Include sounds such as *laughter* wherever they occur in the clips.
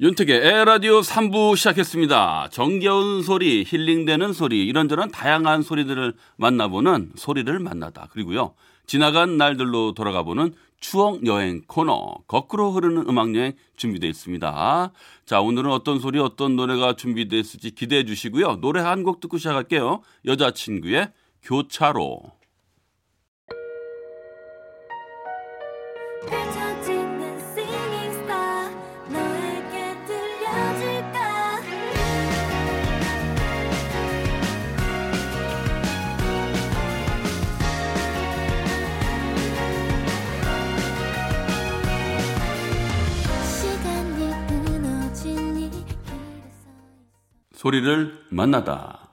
윤택의 에라디오 3부 시작했습니다. 정겨운 소리, 힐링되는 소리, 이런저런 다양한 소리들을 만나보는 소리를 만나다. 그리고요, 지나간 날들로 돌아가보는 추억 여행 코너, 거꾸로 흐르는 음악 여행 준비되어 있습니다. 자, 오늘은 어떤 소리, 어떤 노래가 준비되어 있을지 기대해 주시고요. 노래 한 곡 듣고 시작할게요. 여자친구의 교차로. 소리를 만나다.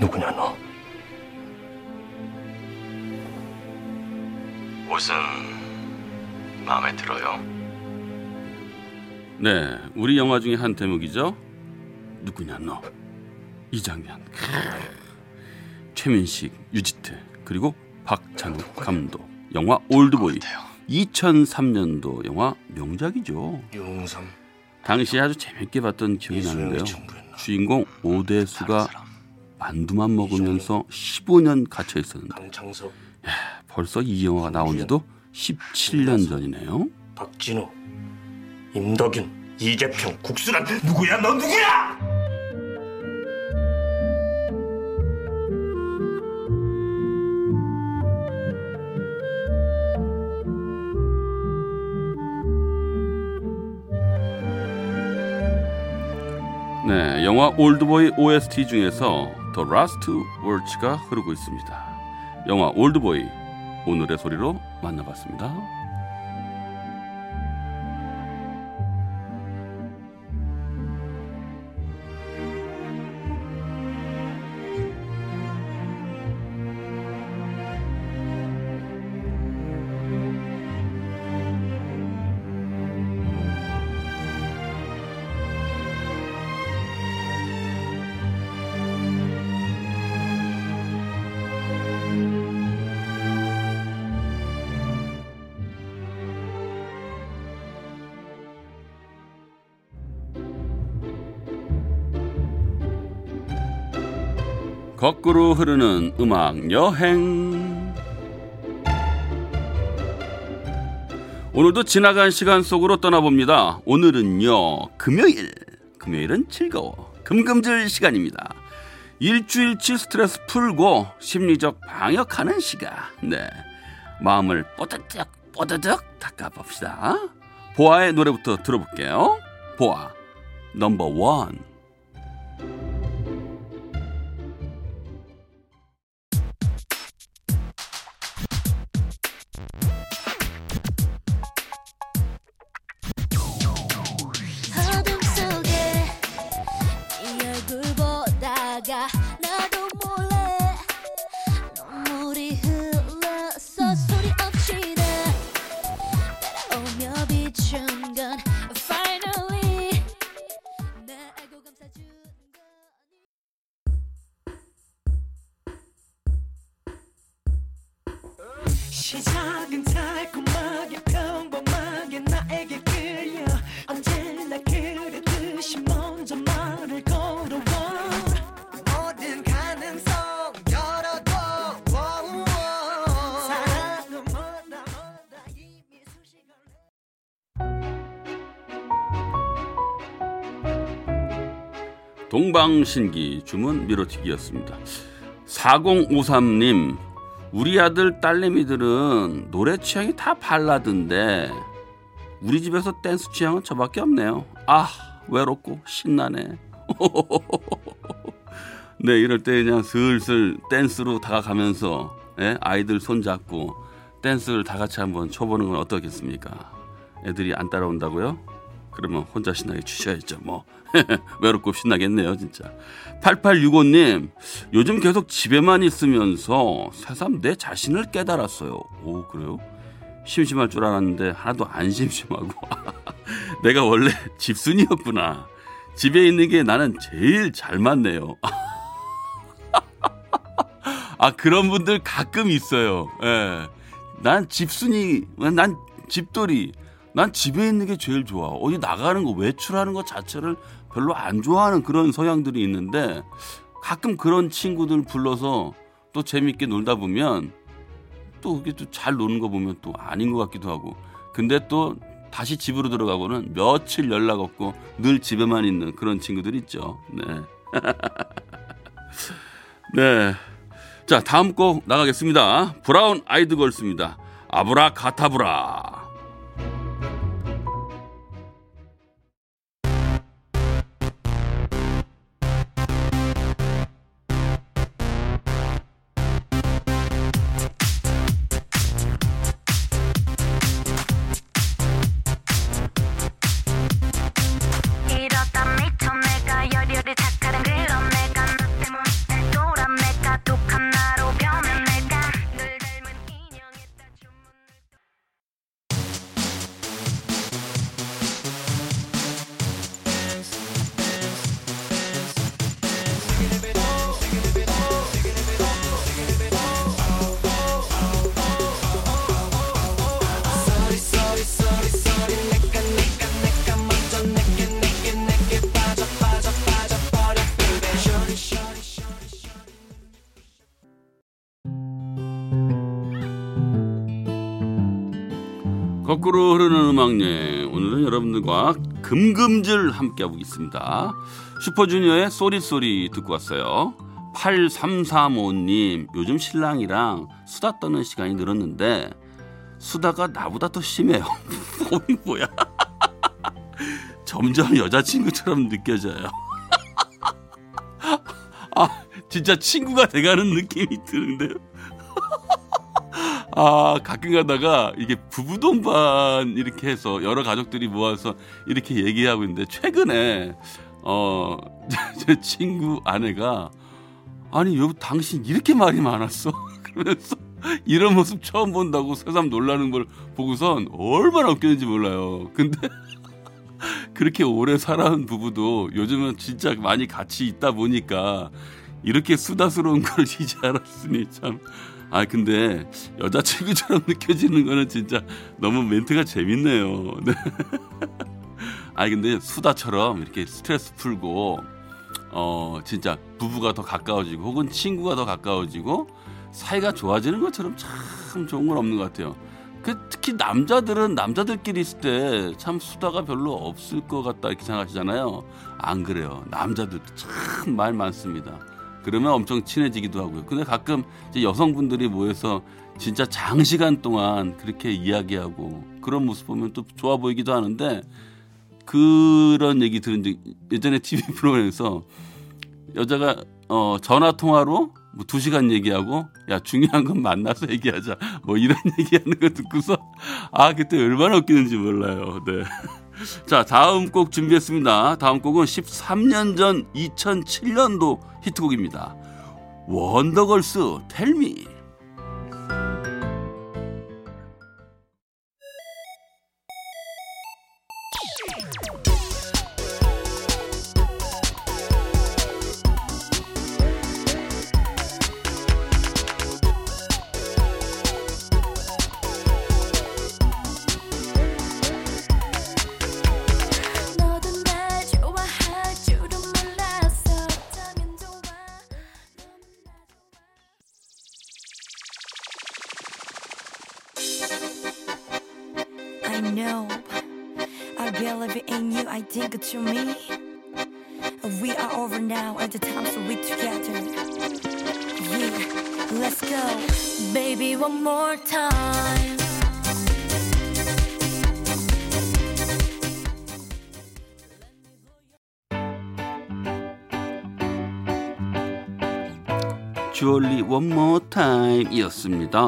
누구냐 너? 옷은 마음에 들어요. 네, 우리 영화 중에 한 대목이죠. 누구냐 너? 이 장면. 최민식, 유지태 그리고 박찬욱 감독. 영화 올드보이. 2003년도 영화 명작이죠. 유흥삼 당시 아주 재밌게 봤던 기억이 나는데요. 주인공 오대수가. 만두만 먹으면서 15년 갇혀 있었는데 강창석, 벌써 이 영화가 나온 지도 17년 전이네요. 박진우, 임덕윤, 이재평, 국수란 누구야 너 누구야? 네, 영화 올드보이 OST 중에서 The Last Words가 흐르고 있습니다. 영화 올드보이 오늘의 소리로 만나봤습니다. 거꾸로 흐르는 음악 여행. 오늘도 지나간 시간 속으로 떠나봅니다. 오늘은요, 금요일. 금요일은 즐거워. 금금질 시간입니다. 일주일치 스트레스 풀고 심리적 방역하는 시간. 네. 마음을 뽀드득 뽀드득 닦아봅시다. 보아의 노래부터 들어볼게요. 보아, 넘버 원. 동방신기 주문 미로튀기였습니다. 4053님, 우리 아들 딸내미들은 노래 취향이 다 발라드인데 우리 집에서 댄스 취향은 저밖에 없네요. 아, 외롭고 신나네. *laughs* 네, 이럴 때 그냥 슬슬 댄스로 다가가면서 예? 아이들 손잡고 댄스를 다 같이 한번 쳐보는 건 어떻겠습니까? 애들이 안 따라온다고요? 그러면 혼자 신나게 주셔야죠. 뭐 *laughs* 외롭고 신나겠네요, 진짜. 8865님, 요즘 계속 집에만 있으면서 새삼 내 자신을 깨달았어요. 오, 그래요? 심심할 줄 알았는데 하나도 안 심심하고 *laughs* 내가 원래 집순이였구나. 집에 있는 게 나는 제일 잘 맞네요. *laughs* 아 그런 분들 가끔 있어요. 예. 난 집순이, 난 집돌이, 난 집에 있는 게 제일 좋아. 어디 나가는 거 외출하는 것 자체를 별로 안 좋아하는 그런 성향들이 있는데 가끔 그런 친구들 불러서 또 재밌게 놀다 보면 또 그게 또 잘 노는 거 보면 또 아닌 것 같기도 하고 근데 또 다시 집으로 들어가고는 며칠 연락 없고 늘 집에만 있는 그런 친구들 있죠. 네. *laughs* 네. 자, 다음 곡 나가겠습니다. 브라운 아이드 걸스입니다. 아브라카타브라. 거꾸로 흐르는 음악 여행. 오늘은 여러분들과 금금질 함께하고 있습니다. 슈퍼주니어의 쏘리쏘리 듣고 왔어요. 8335님, 요즘 신랑이랑 수다 떠는 시간이 늘었는데, 수다가 나보다 더 심해요. *laughs* 어이, 뭐야. *laughs* 점점 여자친구처럼 느껴져요. *laughs* 아, 진짜 친구가 돼가는 느낌이 드는데요. 아, 가끔 가다가 이게 부부 동반 이렇게 해서 여러 가족들이 모아서 이렇게 얘기하고 있는데 최근에 어, *laughs* 제 친구 아내가 아니, 여보 당신 이렇게 말이 많았어? *laughs* 그러면서 이런 모습 처음 본다고 새삼 놀라는 걸 보고선 얼마나 웃겼는지 몰라요. 근데 *laughs* 그렇게 오래 살아온 부부도 요즘은 진짜 많이 같이 있다 보니까 이렇게 수다스러운 걸 이제 알았으니 참. 아 근데 여자 친구처럼 *laughs* 느껴지는 거는 진짜 너무 멘트가 재밌네요. *laughs* 네. 아 근데 수다처럼 이렇게 스트레스 풀고 어 진짜 부부가 더 가까워지고 혹은 친구가 더 가까워지고 사이가 좋아지는 것처럼 참 좋은 건 없는 것 같아요. 그 특히 남자들은 남자들끼리 있을 때 참 수다가 별로 없을 것 같다 이렇게 생각하시잖아요. 안 그래요. 남자들도 참 말 많습니다. 그러면 엄청 친해지기도 하고요. 근데 가끔 이제 여성분들이 모여서 진짜 장시간 동안 그렇게 이야기하고 그런 모습 보면 또 좋아 보이기도 하는데 그런 얘기 들은 적 예전에 *laughs* TV 프로그램에서 여자가 어 전화 통화로 뭐두 시간 얘기하고 야 중요한 건 만나서 얘기하자 뭐 이런 *laughs* 얘기하는 거 듣고서 아 그때 얼마나 웃기는지 몰라요. 네. *laughs* 자 다음 곡 준비했습니다. 다음 곡은 13년 전 2007년도 히트곡입니다. 원더걸스 텔미. To me We are over now at the time so we together. Yeah, let's go. Baby one more time 슈얼리 원모 타임이었습니다.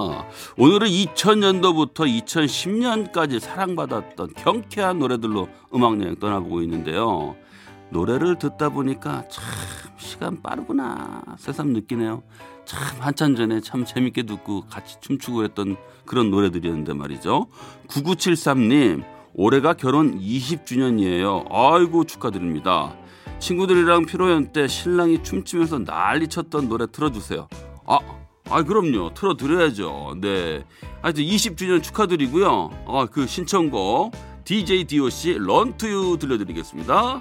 오늘은 2000년도부터 2010년까지 사랑받았던 경쾌한 노래들로 음악여행 떠나보고 있는데요. 노래를 듣다 보니까 참 시간 빠르구나 새삼 느끼네요. 참 한참 전에 참 재밌게 듣고 같이 춤추고 했던 그런 노래들이었는데 말이죠. 9973님 올해가 결혼 20주년이에요. 아이고 축하드립니다. 친구들이랑 피로연 때 신랑이 춤추면서 난리 쳤던 노래 틀어주세요. 아, 아 그럼요. 틀어드려야죠. 네. 하여튼 20주년 축하드리고요. 아, 그 신청곡 DJ DOC 런투유 들려드리겠습니다.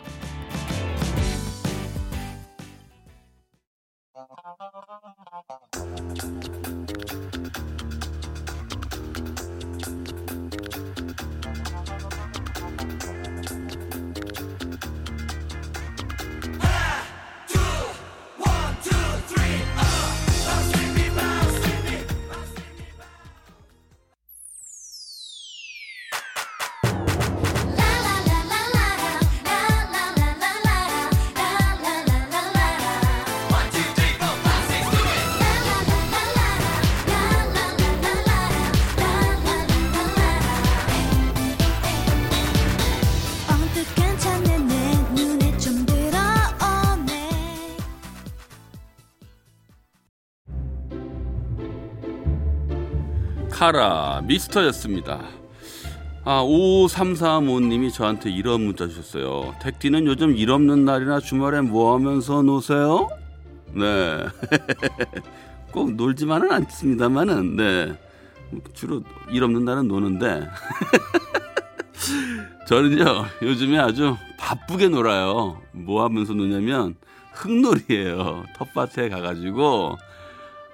카라 미스터였습니다. 아, 5335님이 저한테 이런 문자 주셨어요. 택디는 요즘 일 없는 날이나 주말에 뭐 하면서 노세요? 네. *laughs* 꼭 놀지만은 않습니다만은, 네. 주로 일 없는 날은 노는데. *laughs* 저는요, 요즘에 아주 바쁘게 놀아요. 뭐 하면서 노냐면, 흙놀이에요. 텃밭에 가가지고,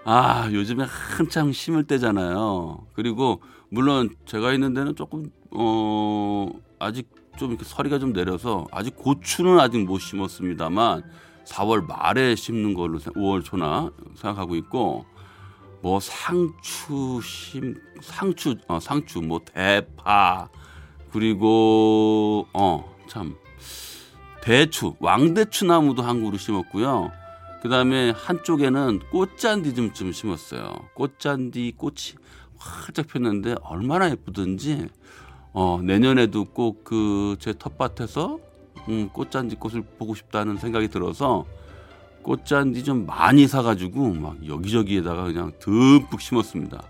아, 요즘에 한창 심을 때잖아요. 그리고 물론 제가 있는 데는 조금 어 아직 좀 이렇게 서리가 좀 내려서 아직 고추는 아직 못 심었습니다만 4월 말에 심는 걸로 생- 5월 초나 생각하고 있고 뭐 상추 심 상추 어 상추 뭐 대파 그리고 어 참 대추 왕대추 나무도 한 그루 심었고요. 그 다음에 한쪽에는 꽃잔디 좀, 좀 심었어요. 꽃잔디 꽃이 활짝 폈는데 얼마나 예쁘든지 어, 내년에도 꼭 그 제 텃밭에서 음, 꽃잔디 꽃을 보고 싶다는 생각이 들어서 꽃잔디 좀 많이 사가지고 막 여기저기에다가 그냥 듬뿍 심었습니다.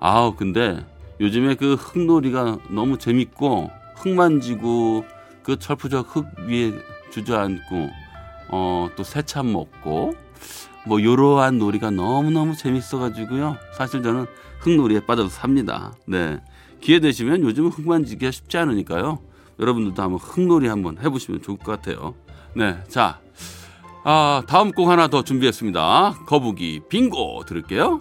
아우 근데 요즘에 그 흙놀이가 너무 재밌고 흙 만지고 그 철푸적 흙 위에 주저앉고 어, 또 새참 먹고 뭐 요러한 놀이가 너무너무 재밌어가지고요. 사실 저는 흙놀이에 빠져서 삽니다. 네. 기회 되시면 요즘은 흙 만지기가 쉽지 않으니까요. 여러분들도 한번 흙놀이 한번 해보시면 좋을 것 같아요. 네. 자. 아, 다음 곡 하나 더 준비했습니다. 거북이 빙고 들을게요.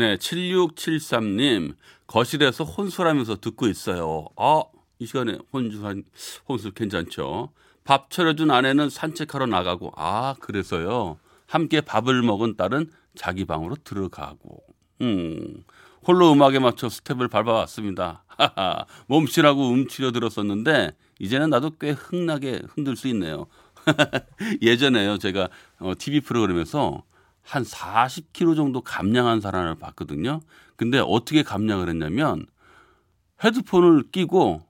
네, 7673님 거실에서 혼술하면서 듣고 있어요. 아, 이 시간에 혼술한 혼술 괜찮죠? 밥 차려준 아내는 산책하러 나가고 아 그래서요. 함께 밥을 먹은 딸은 자기 방으로 들어가고 음 홀로 음악에 맞춰 스텝을 밟아왔습니다. 하하 몸치라고 움츠려 들었었는데 이제는 나도 꽤 흥나게 흔들 수 있네요. *laughs* 예전에요 제가 어, TV 프로그램에서 한 40kg 정도 감량한 사람을 봤거든요. 근데 어떻게 감량을 했냐면 헤드폰을 끼고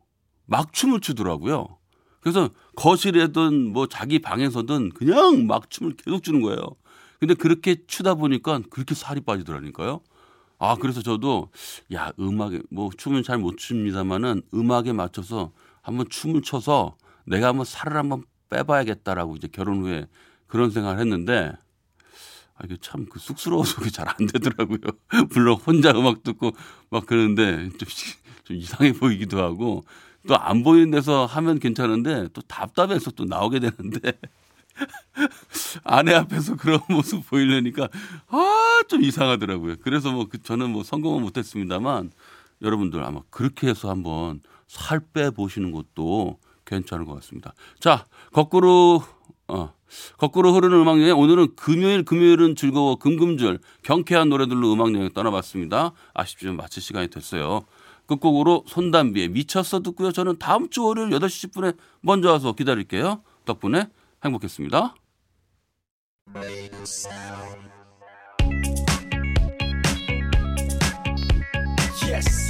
막 춤을 추더라고요. 그래서 거실에든 뭐 자기 방에서든 그냥 막 춤을 계속 추는 거예요. 근데 그렇게 추다 보니까 그렇게 살이 빠지더라니까요. 아, 그래서 저도 야, 음악에 뭐 춤은 잘 못 춥니다만은 음악에 맞춰서 한번 춤을 춰서 내가 한번 살을 한번 빼봐야겠다라고 이제 결혼 후에 그런 생각을 했는데 아, 이게 참 그 쑥스러워서 그게 *laughs* 잘 안 되더라고요. *laughs* 물론 혼자 음악 듣고 막 그러는데 좀, 좀 이상해 보이기도 하고 또 안 보이는 데서 하면 괜찮은데 또 답답해서 또 나오게 되는데 *laughs* 아내 앞에서 그런 모습 보이려니까 아 좀 이상하더라고요. 그래서 뭐 그- 저는 뭐 성공은 못했습니다만 여러분들 아마 그렇게 해서 한번 살 빼 보시는 것도 괜찮을 것 같습니다. 자 거꾸로 어. 거꾸로 흐르는 음악 여행 오늘은 금요일 금요일은 즐거워 금금절 경쾌한 노래들로 음악 여행 떠나봤습니다. 아쉽지만 마칠 시간이 됐어요. 끝곡으로 손담비의 미쳤어 듣고요. 저는 다음 주 월요일 8시 10분에 먼저 와서 기다릴게요. 덕분에 행복했습니다. Yes.